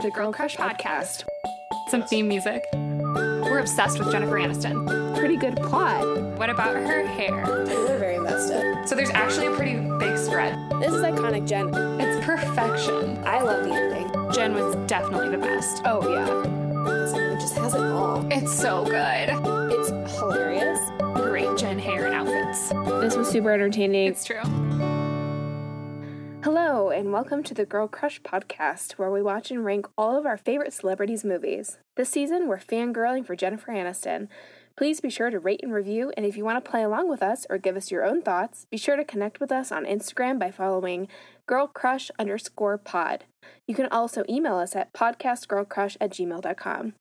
the Girl Crush podcast. Some theme music. We're obsessed with Jennifer Aniston. Pretty good plot. What about her hair? They're very messed up. So there's actually a pretty big spread. This is iconic Jen. It's perfection. I love the ending. Jen was definitely the best. Oh yeah. This movie just has it all. It's so good. It's hilarious. Great Jen hair and outfits. This was super entertaining. It's true. Hello, and welcome to the Girl Crush podcast, where we watch and rank all of our favorite celebrities' movies. This season, we're fangirling for Jennifer Aniston. Please be sure to rate and review, and if you want to play along with us or give us your own thoughts, be sure to connect with us on Instagram by following girlcrush underscore pod. You can also email us at podcastgirlcrush at gmail.com.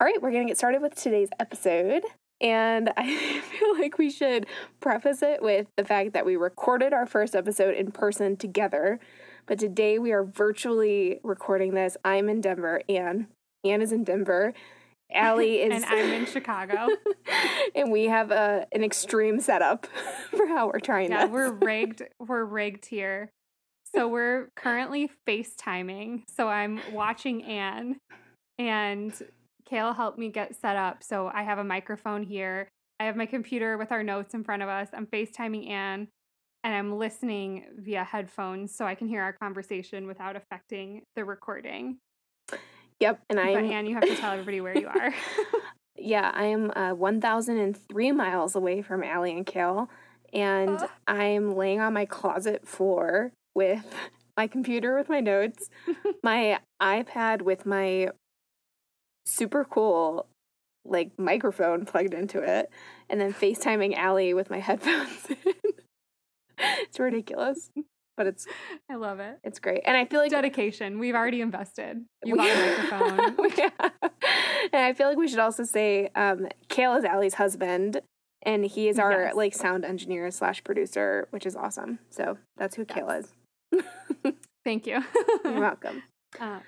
All right, we're going to get started with today's episode. And I feel like we should preface it with the fact that we recorded our first episode in person together. But today we are virtually recording this. I'm in Denver. Anne. Anne is in Denver. Allie is. and I'm in Chicago. and we have a, an extreme setup for how we're trying yeah, this. we're rigged. We're rigged here. So we're currently FaceTiming. So I'm watching Anne and Kale helped me get set up. So I have a microphone here. I have my computer with our notes in front of us. I'm FaceTiming Anne and I'm listening via headphones so I can hear our conversation without affecting the recording. Yep. And I'm. Anne, you have to tell everybody where you are. Yeah, I am uh, 1,003 miles away from Allie and Kale, and Oh. I'm laying on my closet floor with my computer with my notes, my iPad with my super cool like microphone plugged into it, and then FaceTiming Allie with my headphones. it's ridiculous, but it's I love it. it's great, and I feel like Dedication. We've already invested. You we- bought a microphone. yeah. And I feel like we should also say um, Kale is Allie's husband, and he is our Yes. like sound engineer slash producer, which is awesome. So that's who Kale is. Thank you. You're welcome. Uh,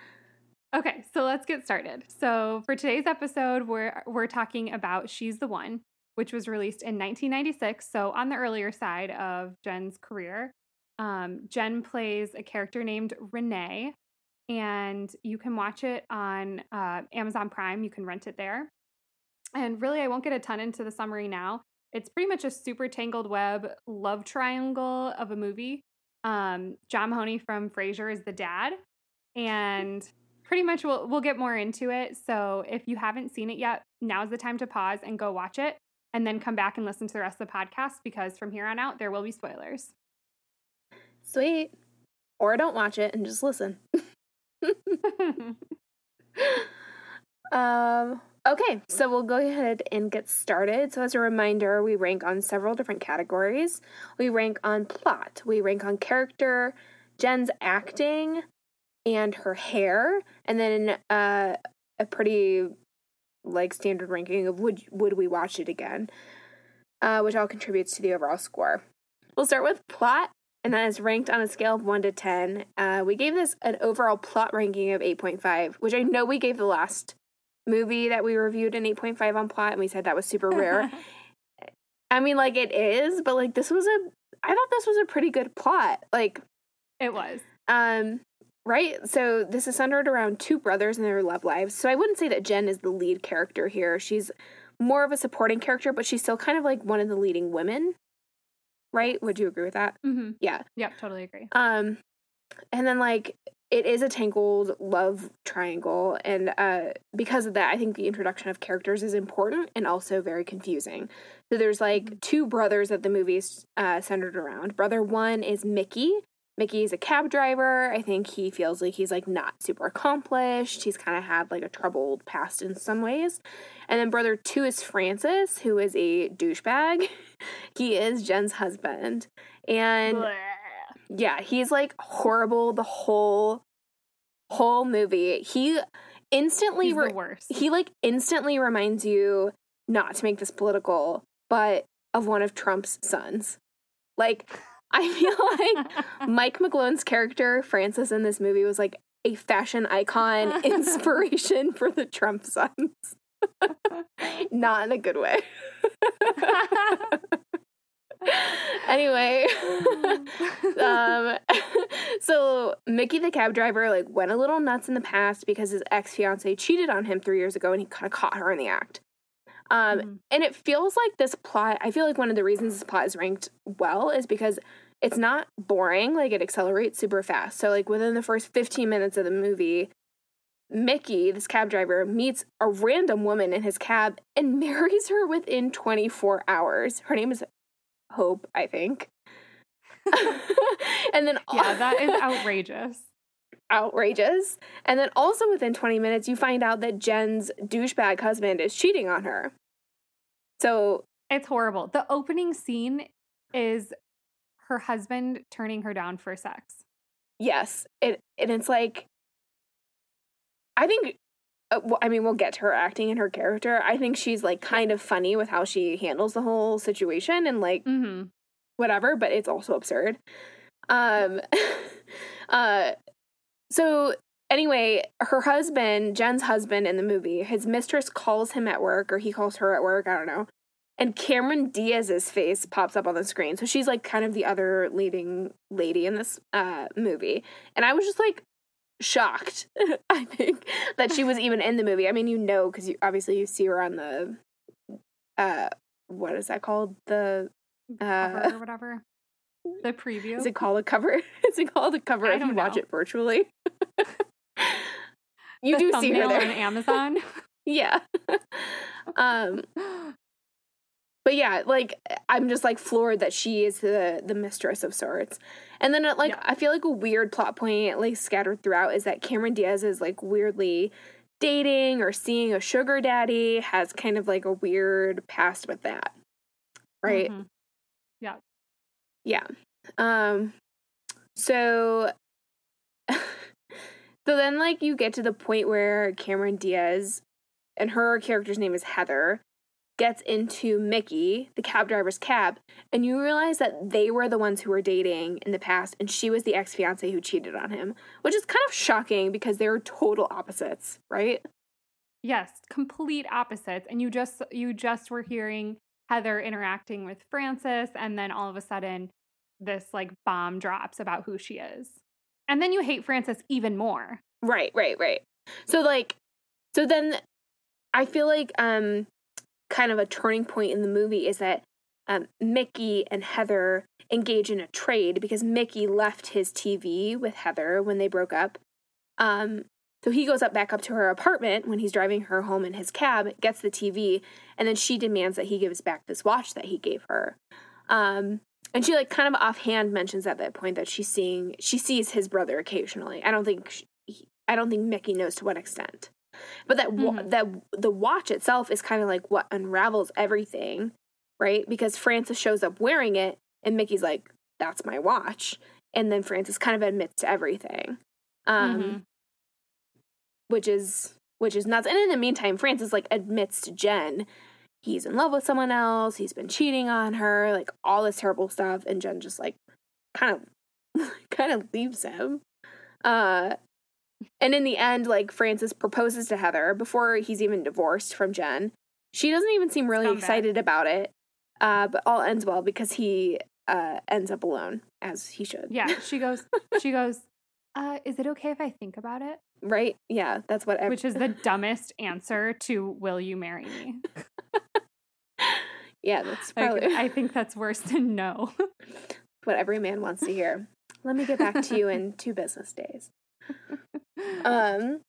okay, so let's get started. So for today's episode, we're we're talking about "She's the One," which was released in 1996. So on the earlier side of Jen's career, um, Jen plays a character named Renee, and you can watch it on uh, Amazon Prime. You can rent it there. And really, I won't get a ton into the summary now. It's pretty much a super tangled web love triangle of a movie. Um, John Mahoney from Frasier is the dad, and pretty much we'll we'll get more into it. So if you haven't seen it yet, now's the time to pause and go watch it, and then come back and listen to the rest of the podcast because from here on out there will be spoilers. Sweet. Or don't watch it and just listen. Um, okay, so we'll go ahead and get started. So, as a reminder, we rank on several different categories. We rank on plot, we rank on character, Jen's acting, and her hair, and then uh, a pretty like standard ranking of would would we watch it again, uh, which all contributes to the overall score. We'll start with plot, and that is ranked on a scale of 1 to 10. Uh, we gave this an overall plot ranking of 8.5, which I know we gave the last movie that we reviewed an 8.5 on plot, and we said that was super rare. I mean, like, it is, but like, this was a, I thought this was a pretty good plot. Like, it was. um, right? So this is centered around two brothers and their love lives. So I wouldn't say that Jen is the lead character here. She's more of a supporting character, but she's still kind of like one of the leading women. Right? Would you agree with that? hmm Yeah. Yep, totally agree. Um, and then like it is a tangled love triangle, and uh, because of that, I think the introduction of characters is important and also very confusing. So there's like two brothers that the movie's uh, centered around. Brother one is Mickey. Mickey is a cab driver. I think he feels like he's like not super accomplished. He's kind of had like a troubled past in some ways. And then brother two is Francis, who is a douchebag. he is Jen's husband. And Bleh. yeah, he's like horrible the whole whole movie. He instantly He's re- he like instantly reminds you not to make this political, but of one of Trump's sons. Like I feel like Mike McGlone's character Francis in this movie was like a fashion icon inspiration for the Trump sons. not in a good way. anyway, um, so Mickey the cab driver like went a little nuts in the past because his ex fiance cheated on him three years ago, and he kind of caught her in the act. Um, mm-hmm. and it feels like this plot. I feel like one of the reasons this plot is ranked well is because it's not boring. Like it accelerates super fast. So like within the first fifteen minutes of the movie, Mickey, this cab driver, meets a random woman in his cab and marries her within 24 hours. Her name is Hope, I think. and then Yeah, that is outrageous. Outrageous. And then also within 20 minutes you find out that Jen's douchebag husband is cheating on her. So it's horrible. The opening scene is her husband turning her down for sex. Yes. It and it's like I think uh, well, I mean, we'll get to her acting and her character. I think she's like kind of funny with how she handles the whole situation and like mm-hmm. whatever, but it's also absurd. Um, uh, so anyway, her husband, Jen's husband in the movie, his mistress calls him at work or he calls her at work. I don't know. And Cameron Diaz's face pops up on the screen. So she's like kind of the other leading lady in this uh, movie. And I was just like, shocked, I think, that she was even in the movie. I mean, you know, because you obviously you see her on the, uh, what is that called? The uh, or whatever. The preview. Is it called a cover? Is it called a cover I if you know. watch it virtually? you the do see her there on Amazon. yeah. um but yeah, like I'm just like floored that she is the the mistress of sorts. And then like yeah. I feel like a weird plot point like scattered throughout is that Cameron Diaz is like weirdly dating or seeing a sugar daddy has kind of like a weird past with that. Right? Mm-hmm. Yeah. Yeah. Um so so then like you get to the point where Cameron Diaz and her character's name is Heather gets into Mickey, the cab driver's cab, and you realize that they were the ones who were dating in the past and she was the ex fiance who cheated on him, which is kind of shocking because they're total opposites, right? Yes, complete opposites. And you just you just were hearing Heather interacting with Francis and then all of a sudden this like bomb drops about who she is. And then you hate Francis even more. Right, right, right. So like so then I feel like um kind of a turning point in the movie is that um, Mickey and Heather engage in a trade because Mickey left his TV with Heather when they broke up. Um, so he goes up back up to her apartment when he's driving her home in his cab, gets the TV, and then she demands that he gives back this watch that he gave her. Um, and she like kind of offhand mentions at that point that she's seeing she sees his brother occasionally. I don't think she, I don't think Mickey knows to what extent. But that mm-hmm. that the watch itself is kind of like what unravels everything, right? Because Francis shows up wearing it, and Mickey's like, "That's my watch," and then Francis kind of admits to everything, um, mm-hmm. Which is which is nuts. And in the meantime, Francis like admits to Jen he's in love with someone else, he's been cheating on her, like all this terrible stuff, and Jen just like kind of kind of leaves him. Uh and in the end, like Francis proposes to Heather before he's even divorced from Jen. She doesn't even seem really excited about it. Uh, but all ends well because he uh, ends up alone, as he should. Yeah, she goes. she goes. Uh, is it okay if I think about it? Right. Yeah, that's what. I... Which is the dumbest answer to "Will you marry me?" yeah, that's probably. Like, I think that's worse than no. what every man wants to hear. Let me get back to you in two business days um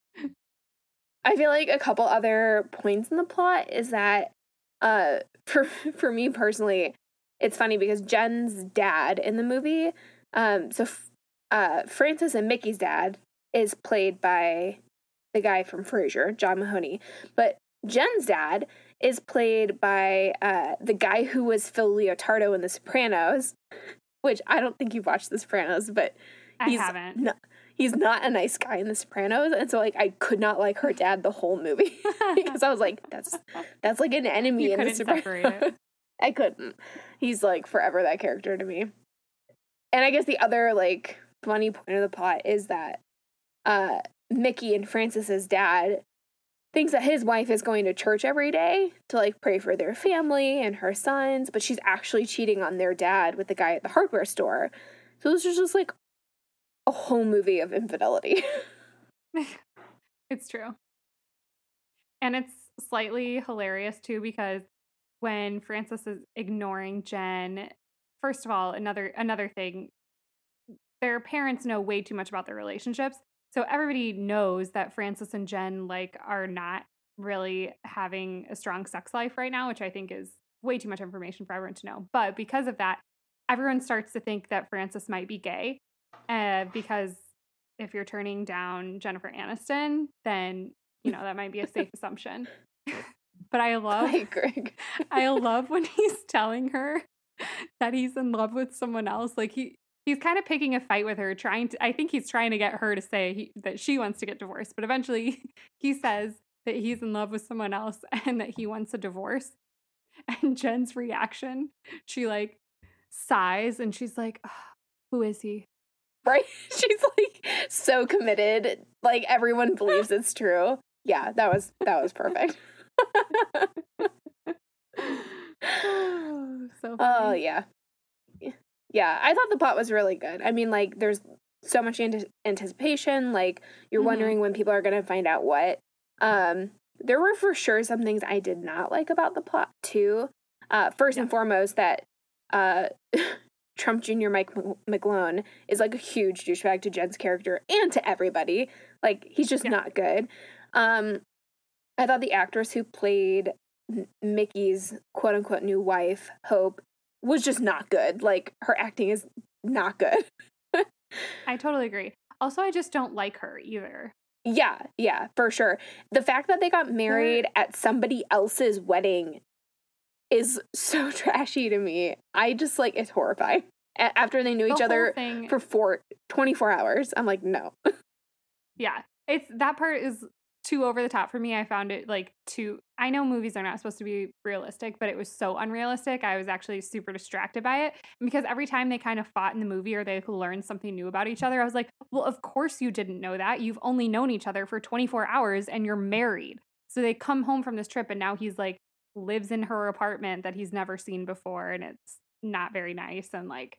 I feel like a couple other points in the plot is that uh for for me personally it's funny because Jen's dad in the movie um so uh Francis and Mickey's dad is played by the guy from Frasier, John Mahoney, but Jen's dad is played by uh the guy who was Phil Leotardo in The Sopranos, which I don't think you've watched The Sopranos, but he's I haven't. Not, he's not a nice guy in The Sopranos, and so like I could not like her dad the whole movie because I was like, that's that's like an enemy you in The Sopranos. I couldn't. He's like forever that character to me. And I guess the other like funny point of the plot is that uh Mickey and Francis's dad thinks that his wife is going to church every day to like pray for their family and her sons, but she's actually cheating on their dad with the guy at the hardware store. So this is just like a whole movie of infidelity. it's true. And it's slightly hilarious too because when Francis is ignoring Jen, first of all, another another thing, their parents know way too much about their relationships. So everybody knows that Francis and Jen like are not really having a strong sex life right now, which I think is way too much information for everyone to know. But because of that, everyone starts to think that Francis might be gay. Uh, because if you're turning down Jennifer Aniston, then you know that might be a safe assumption. but I love Greg. I love when he's telling her that he's in love with someone else. Like he he's kind of picking a fight with her, trying to I think he's trying to get her to say he, that she wants to get divorced, but eventually he says that he's in love with someone else and that he wants a divorce. And Jen's reaction, she like sighs and she's like, oh, "Who is he?" Right? She's like so committed. Like everyone believes it's true. Yeah, that was that was perfect. so Oh yeah. Yeah, I thought the plot was really good. I mean, like there's so much ante- anticipation, like you're Mhm. wondering when people are going to find out what. Um there were for sure some things I did not like about the plot too. Uh first and foremost that uh Trump Jr. Mike McGlone is like a huge douchebag to Jen's character and to everybody. Like he's just Yeah. not good. Um I thought the actress who played Mickey's quote unquote new wife, Hope, was just not good. Like her acting is not good. I totally agree. Also, I just don't like her either. Yeah, yeah, for sure. The fact that they got married at somebody else's wedding is so trashy to me. I just like it's horrifying. A- after they knew The each other thing, for four, 24 hours, I'm like, no. yeah, it's that part is too over the top for me. I found it like too. I know movies are not supposed to be realistic, but it was so unrealistic. I was actually super distracted by it because every time they kind of fought in the movie or they learned something new about each other, I was like, well, of course you didn't know that. You've only known each other for 24 hours and you're married. So they come home from this trip and now he's like lives in her apartment that he's never seen before and it's not very nice and like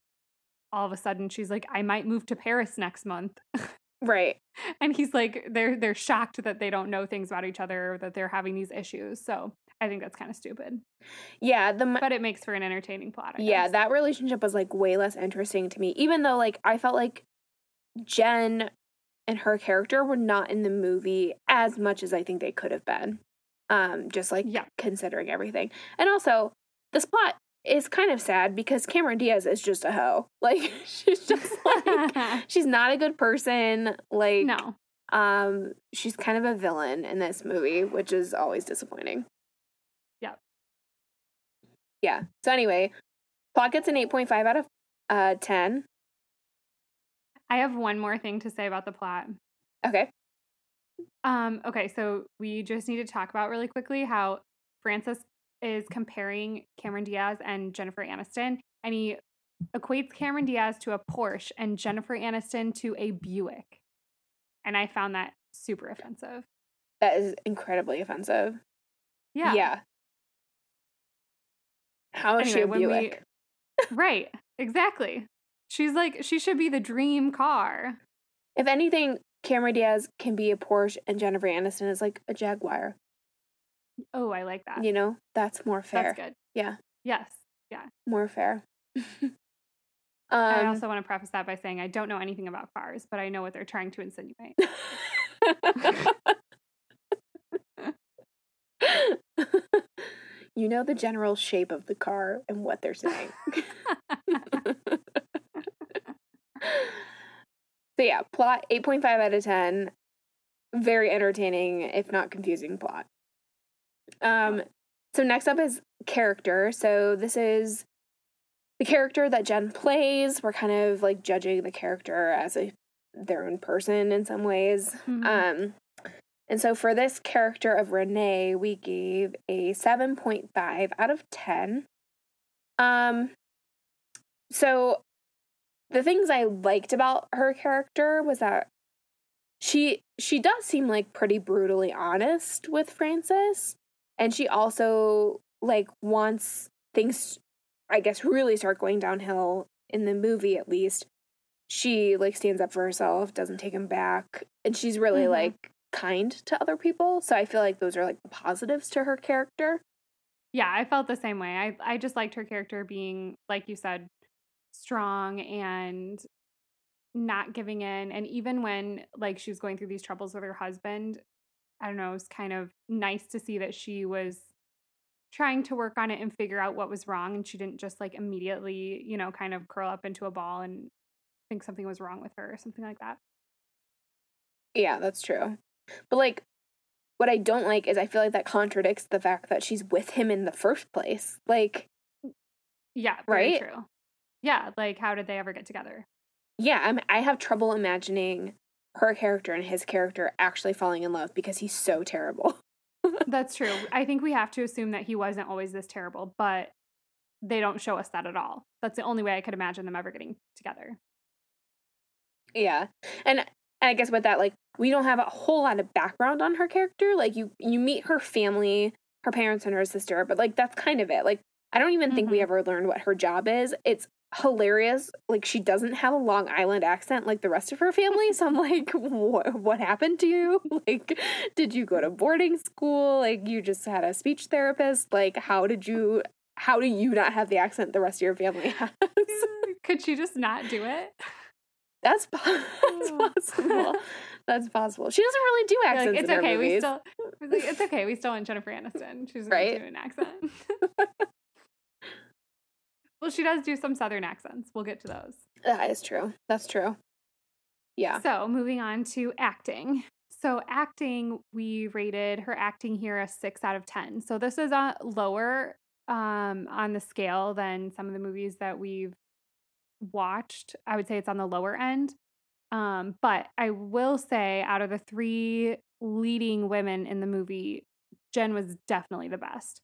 all of a sudden she's like I might move to Paris next month. right. and he's like they're they're shocked that they don't know things about each other or that they're having these issues. So I think that's kind of stupid. Yeah, the But it makes for an entertaining plot. I yeah, guess. that relationship was like way less interesting to me. Even though like I felt like Jen and her character were not in the movie as much as I think they could have been. Um, just like Yeah. considering everything. And also, this plot is kind of sad because Cameron Diaz is just a hoe. Like she's just like she's not a good person. Like no. um she's kind of a villain in this movie, which is always disappointing. Yeah. Yeah. So anyway, plot gets an 8.5 out of uh 10. I have one more thing to say about the plot. Okay. Um, okay, so we just need to talk about really quickly how Francis is comparing Cameron Diaz and Jennifer Aniston, and he equates Cameron Diaz to a Porsche and Jennifer Aniston to a Buick. And I found that super offensive. That is incredibly offensive. Yeah. Yeah. How is she a Anyway, when we- Buick? Right. Exactly. She's like, she should be the dream car. If anything, Cameron Diaz can be a Porsche and Jennifer Aniston is like a Jaguar. Oh, I like that. You know, that's more fair. That's good. Yeah. Yes. Yeah. More fair. I um, also want to preface that by saying I don't know anything about cars, but I know what they're trying to insinuate. you know the general shape of the car and what they're saying. so yeah, plot 8.5 out of 10. Very entertaining, if not confusing plot. Um so next up is character. So this is the character that Jen plays. We're kind of like judging the character as a their own person in some ways. Mhm. Um, and so for this character of Renee, we gave a 7.5 out of 10. Um, so the things I liked about her character was that she she does seem like pretty brutally honest with Francis and she also like wants things I guess really start going downhill in the movie at least. She like stands up for herself, doesn't take him back, and she's really mm-hmm. like kind to other people. So I feel like those are like the positives to her character. Yeah, I felt the same way. I I just liked her character being like you said strong and not giving in and even when like she was going through these troubles with her husband i don't know it was kind of nice to see that she was trying to work on it and figure out what was wrong and she didn't just like immediately you know kind of curl up into a ball and think something was wrong with her or something like that. Yeah that's true. But like what i don't like is i feel like that contradicts the fact that she's with him in the first place like mm, yeah right? true. Yeah like how did they ever get together? Yeah, I'm, I have trouble imagining her character and his character actually falling in love because he's so terrible. That's true. I think we have to assume that he wasn't always this terrible, but they don't show us that at all. That's the only way I could imagine them ever getting together. Yeah. And I guess with that like we don't have a whole lot of background on her character. Like you you meet her family, her parents and her sister, but like that's kind of it. Like I don't even think mm-hmm. we ever learned what her job is. It's hilarious. Like she doesn't have a Long Island accent like the rest of her family. So I'm like, what what happened to you? Like, did you go to boarding school? Like you just had a speech therapist? Like how did you how do you not have the accent the rest of your family has? Could she just not do it? That's, that's possible. That's possible. She doesn't really do accents. Like, it's okay. We still. It's okay. We still want Jennifer Aniston. She's right? do an accent. Well, she does do some southern accents. We'll get to those. That is true. That's true. Yeah. So, moving on to acting. So, acting, we rated her acting here a six out of 10. So, this is a lower um, on the scale than some of the movies that we've watched. I would say it's on the lower end. Um, but I will say, out of the three leading women in the movie, Jen was definitely the best.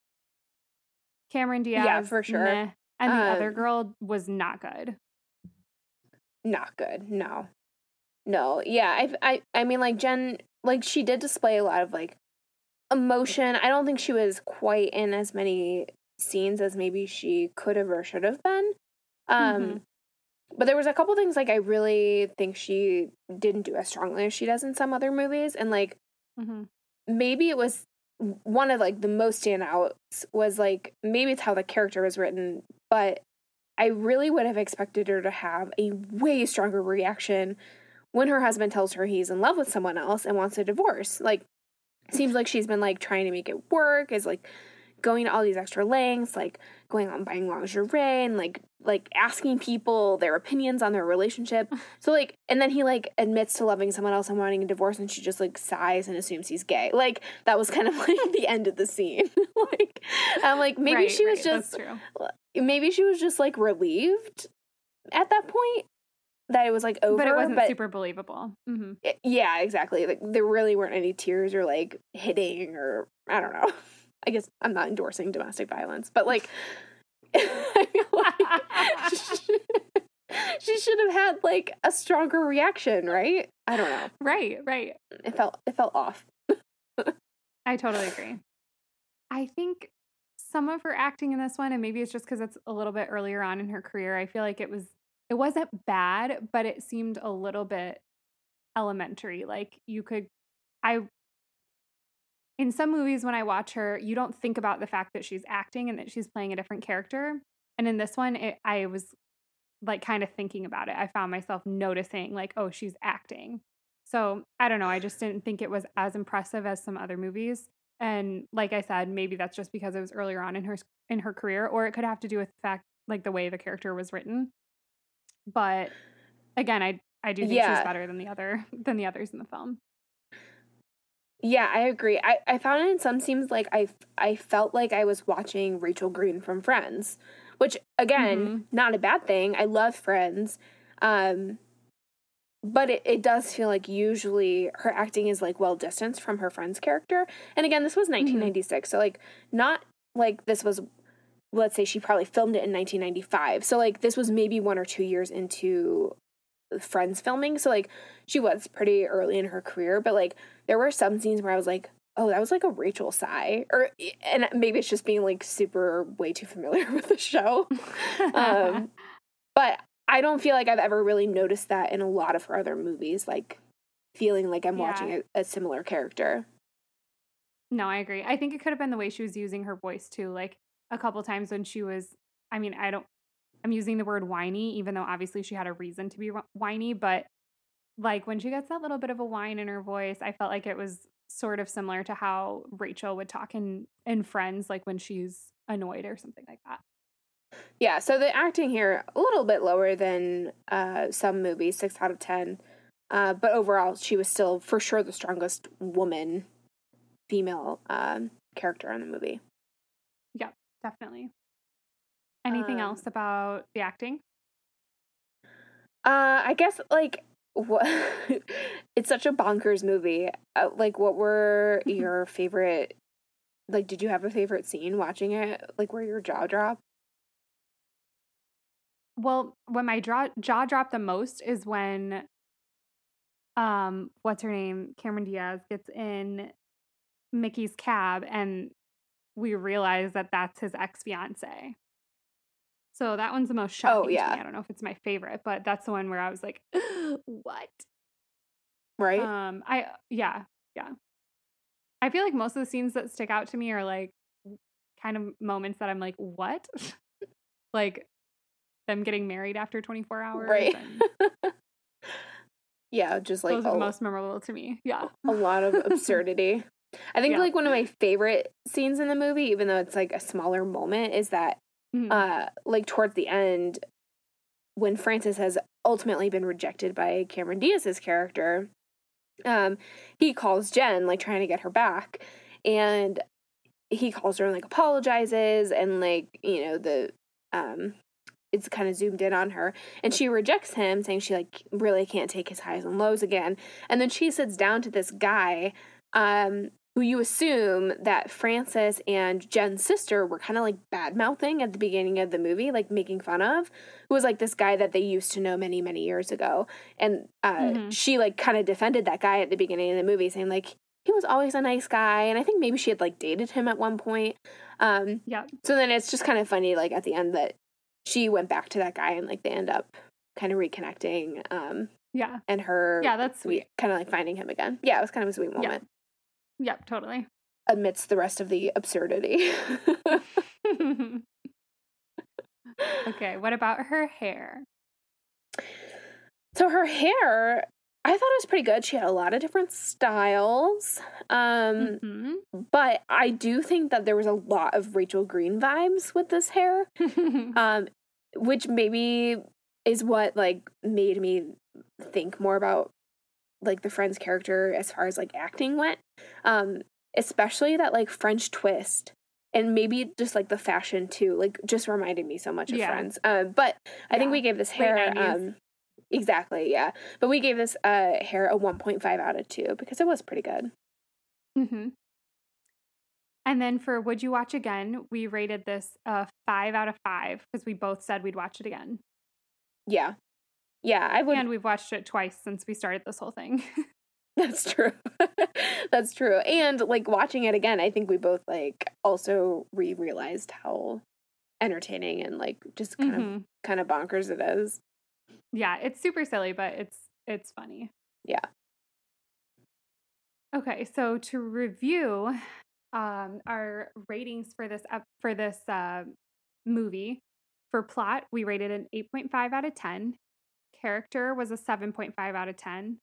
Cameron Diaz, yeah, for sure. Meh. And the um, other girl was not good. Not good. No. No. Yeah, I I I mean like Jen like she did display a lot of like emotion. I don't think she was quite in as many scenes as maybe she could have or should have been. Um mm-hmm. but there was a couple things like I really think she didn't do as strongly as she does in some other movies and like mm-hmm. maybe it was one of like the most standouts was like maybe it's how the character was written, but I really would have expected her to have a way stronger reaction when her husband tells her he's in love with someone else and wants a divorce. Like seems like she's been like trying to make it work, is like going to all these extra lengths, like going out and buying lingerie and like like asking people their opinions on their relationship. So like and then he like admits to loving someone else and wanting a divorce and she just like sighs and assumes he's gay. Like that was kind of like the end of the scene. like I'm like maybe right, she was right, just maybe she was just like relieved at that point that it was like over but it wasn't but super believable mm-hmm. it, yeah exactly like there really weren't any tears or like hitting or i don't know I guess I'm not endorsing domestic violence, but like, like she should have had like a stronger reaction, right? I don't know. Right, right. It felt it felt off. I totally agree. I think some of her acting in this one, and maybe it's just because it's a little bit earlier on in her career, I feel like it was it wasn't bad, but it seemed a little bit elementary. Like you could I in some movies when I watch her, you don't think about the fact that she's acting and that she's playing a different character. And in this one, it, I was like kind of thinking about it. I found myself noticing like, oh, she's acting. So I don't know. I just didn't think it was as impressive as some other movies. And like I said, maybe that's just because it was earlier on in her in her career, or it could have to do with the fact like the way the character was written. But again, I I do think yeah. she's better than the other than the others in the film. Yeah, I agree. I, I found it in some scenes like I, I felt like I was watching Rachel Green from Friends, which again, mm-hmm. not a bad thing. I love Friends. Um, but it, it does feel like usually her acting is like well distanced from her friend's character. And again, this was 1996. Mm-hmm. So like not like this was let's say she probably filmed it in 1995. So like this was maybe one or two years into Friends filming. So like she was pretty early in her career, but like there were some scenes where I was like, oh, that was like a Rachel sigh, or and maybe it's just being like super way too familiar with the show. um, but I don't feel like I've ever really noticed that in a lot of her other movies, like feeling like I'm yeah. watching a, a similar character. No, I agree. I think it could have been the way she was using her voice too. Like a couple times when she was, I mean, I don't, I'm using the word whiny, even though obviously she had a reason to be whiny, but like when she gets that little bit of a whine in her voice, I felt like it was sort of similar to how Rachel would talk in in Friends, like when she's annoyed or something like that. Yeah, so the acting here a little bit lower than uh, some movies, six out of ten. Uh, but overall, she was still for sure the strongest woman, female um, character in the movie. Yep, definitely. Anything um, else about the acting? Uh, I guess like what it's such a bonkers movie. Uh, like, what were your favorite? Like, did you have a favorite scene watching it? Like, where your jaw dropped? Well, when my jaw jaw dropped the most is when, um, what's her name, Cameron Diaz gets in Mickey's cab, and we realize that that's his ex fiance. So that one's the most oh, shocking. Oh yeah. I don't know if it's my favorite, but that's the one where I was like, what? Right. Um. I yeah yeah. I feel like most of the scenes that stick out to me are like kind of moments that I'm like, what? like them getting married after 24 hours. Right. yeah, just like those are the most memorable to me. Yeah. A lot of absurdity. I think yeah. like one of my favorite scenes in the movie, even though it's like a smaller moment, is that mm-hmm. uh like towards the end when Francis has ultimately been rejected by Cameron Diaz's character, um, he calls Jen, like trying to get her back. And he calls her and like apologizes and like, you know, the um it's kind of zoomed in on her and she rejects him saying she like really can't take his highs and lows again and then she sits down to this guy um who you assume that Francis and Jen's sister were kind of like bad mouthing at the beginning of the movie, like making fun of, who was like this guy that they used to know many, many years ago. And uh, mm-hmm. she like kind of defended that guy at the beginning of the movie, saying like he was always a nice guy. And I think maybe she had like dated him at one point. Um, yeah. So then it's just kind of funny, like at the end, that she went back to that guy and like they end up kind of reconnecting. Um, yeah. And her. Yeah, that's sweet. Kind of like finding him again. Yeah, it was kind of a sweet moment. Yeah. Yep, totally. Amidst the rest of the absurdity. okay, what about her hair? So her hair, I thought it was pretty good. She had a lot of different styles. Um mm-hmm. but I do think that there was a lot of Rachel Green vibes with this hair. um which maybe is what like made me think more about like the friend's character as far as like acting went. Um especially that like french twist and maybe just like the fashion too like just reminded me so much of yeah. friends. Um but i yeah. think we gave this hair um exactly yeah. But we gave this uh hair a 1.5 out of 2 because it was pretty good. Mm-hmm and then for would you watch again we rated this a 5 out of 5 because we both said we'd watch it again yeah yeah, I would. And we've watched it twice since we started this whole thing. That's true. That's true. And like watching it again, I think we both like also re realized how entertaining and like just kind mm-hmm. of kind of bonkers it is. Yeah, it's super silly, but it's it's funny. Yeah. Okay, so to review um our ratings for this up for this uh movie for plot, we rated an 8.5 out of 10 character was a 7.5 out of 10,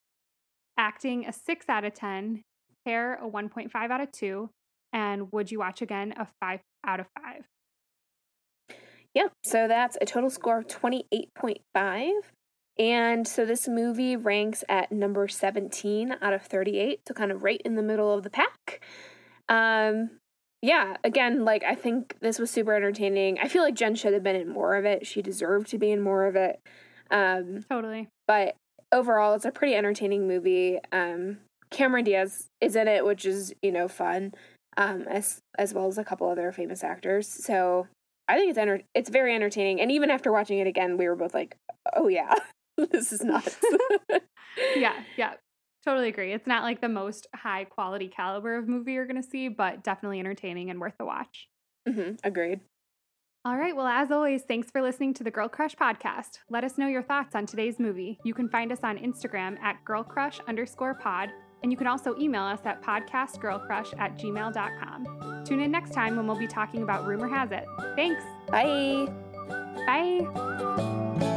acting a 6 out of 10, hair a 1.5 out of 2, and would you watch again a 5 out of 5. Yep, so that's a total score of 28.5. And so this movie ranks at number 17 out of 38, so kind of right in the middle of the pack. Um, yeah, again, like I think this was super entertaining. I feel like Jen should have been in more of it. She deserved to be in more of it. Um, totally. But overall, it's a pretty entertaining movie. Um, Cameron Diaz is in it, which is you know fun, um, as as well as a couple other famous actors. So I think it's enter- it's very entertaining. And even after watching it again, we were both like, "Oh yeah, this is nuts. yeah, yeah. Totally agree. It's not like the most high quality caliber of movie you're going to see, but definitely entertaining and worth the watch. Mm-hmm, agreed. All right. Well, as always, thanks for listening to the Girl Crush podcast. Let us know your thoughts on today's movie. You can find us on Instagram at girlcrush underscore pod, and you can also email us at podcastgirlcrush at gmail.com. Tune in next time when we'll be talking about Rumor Has It. Thanks. Bye. Bye.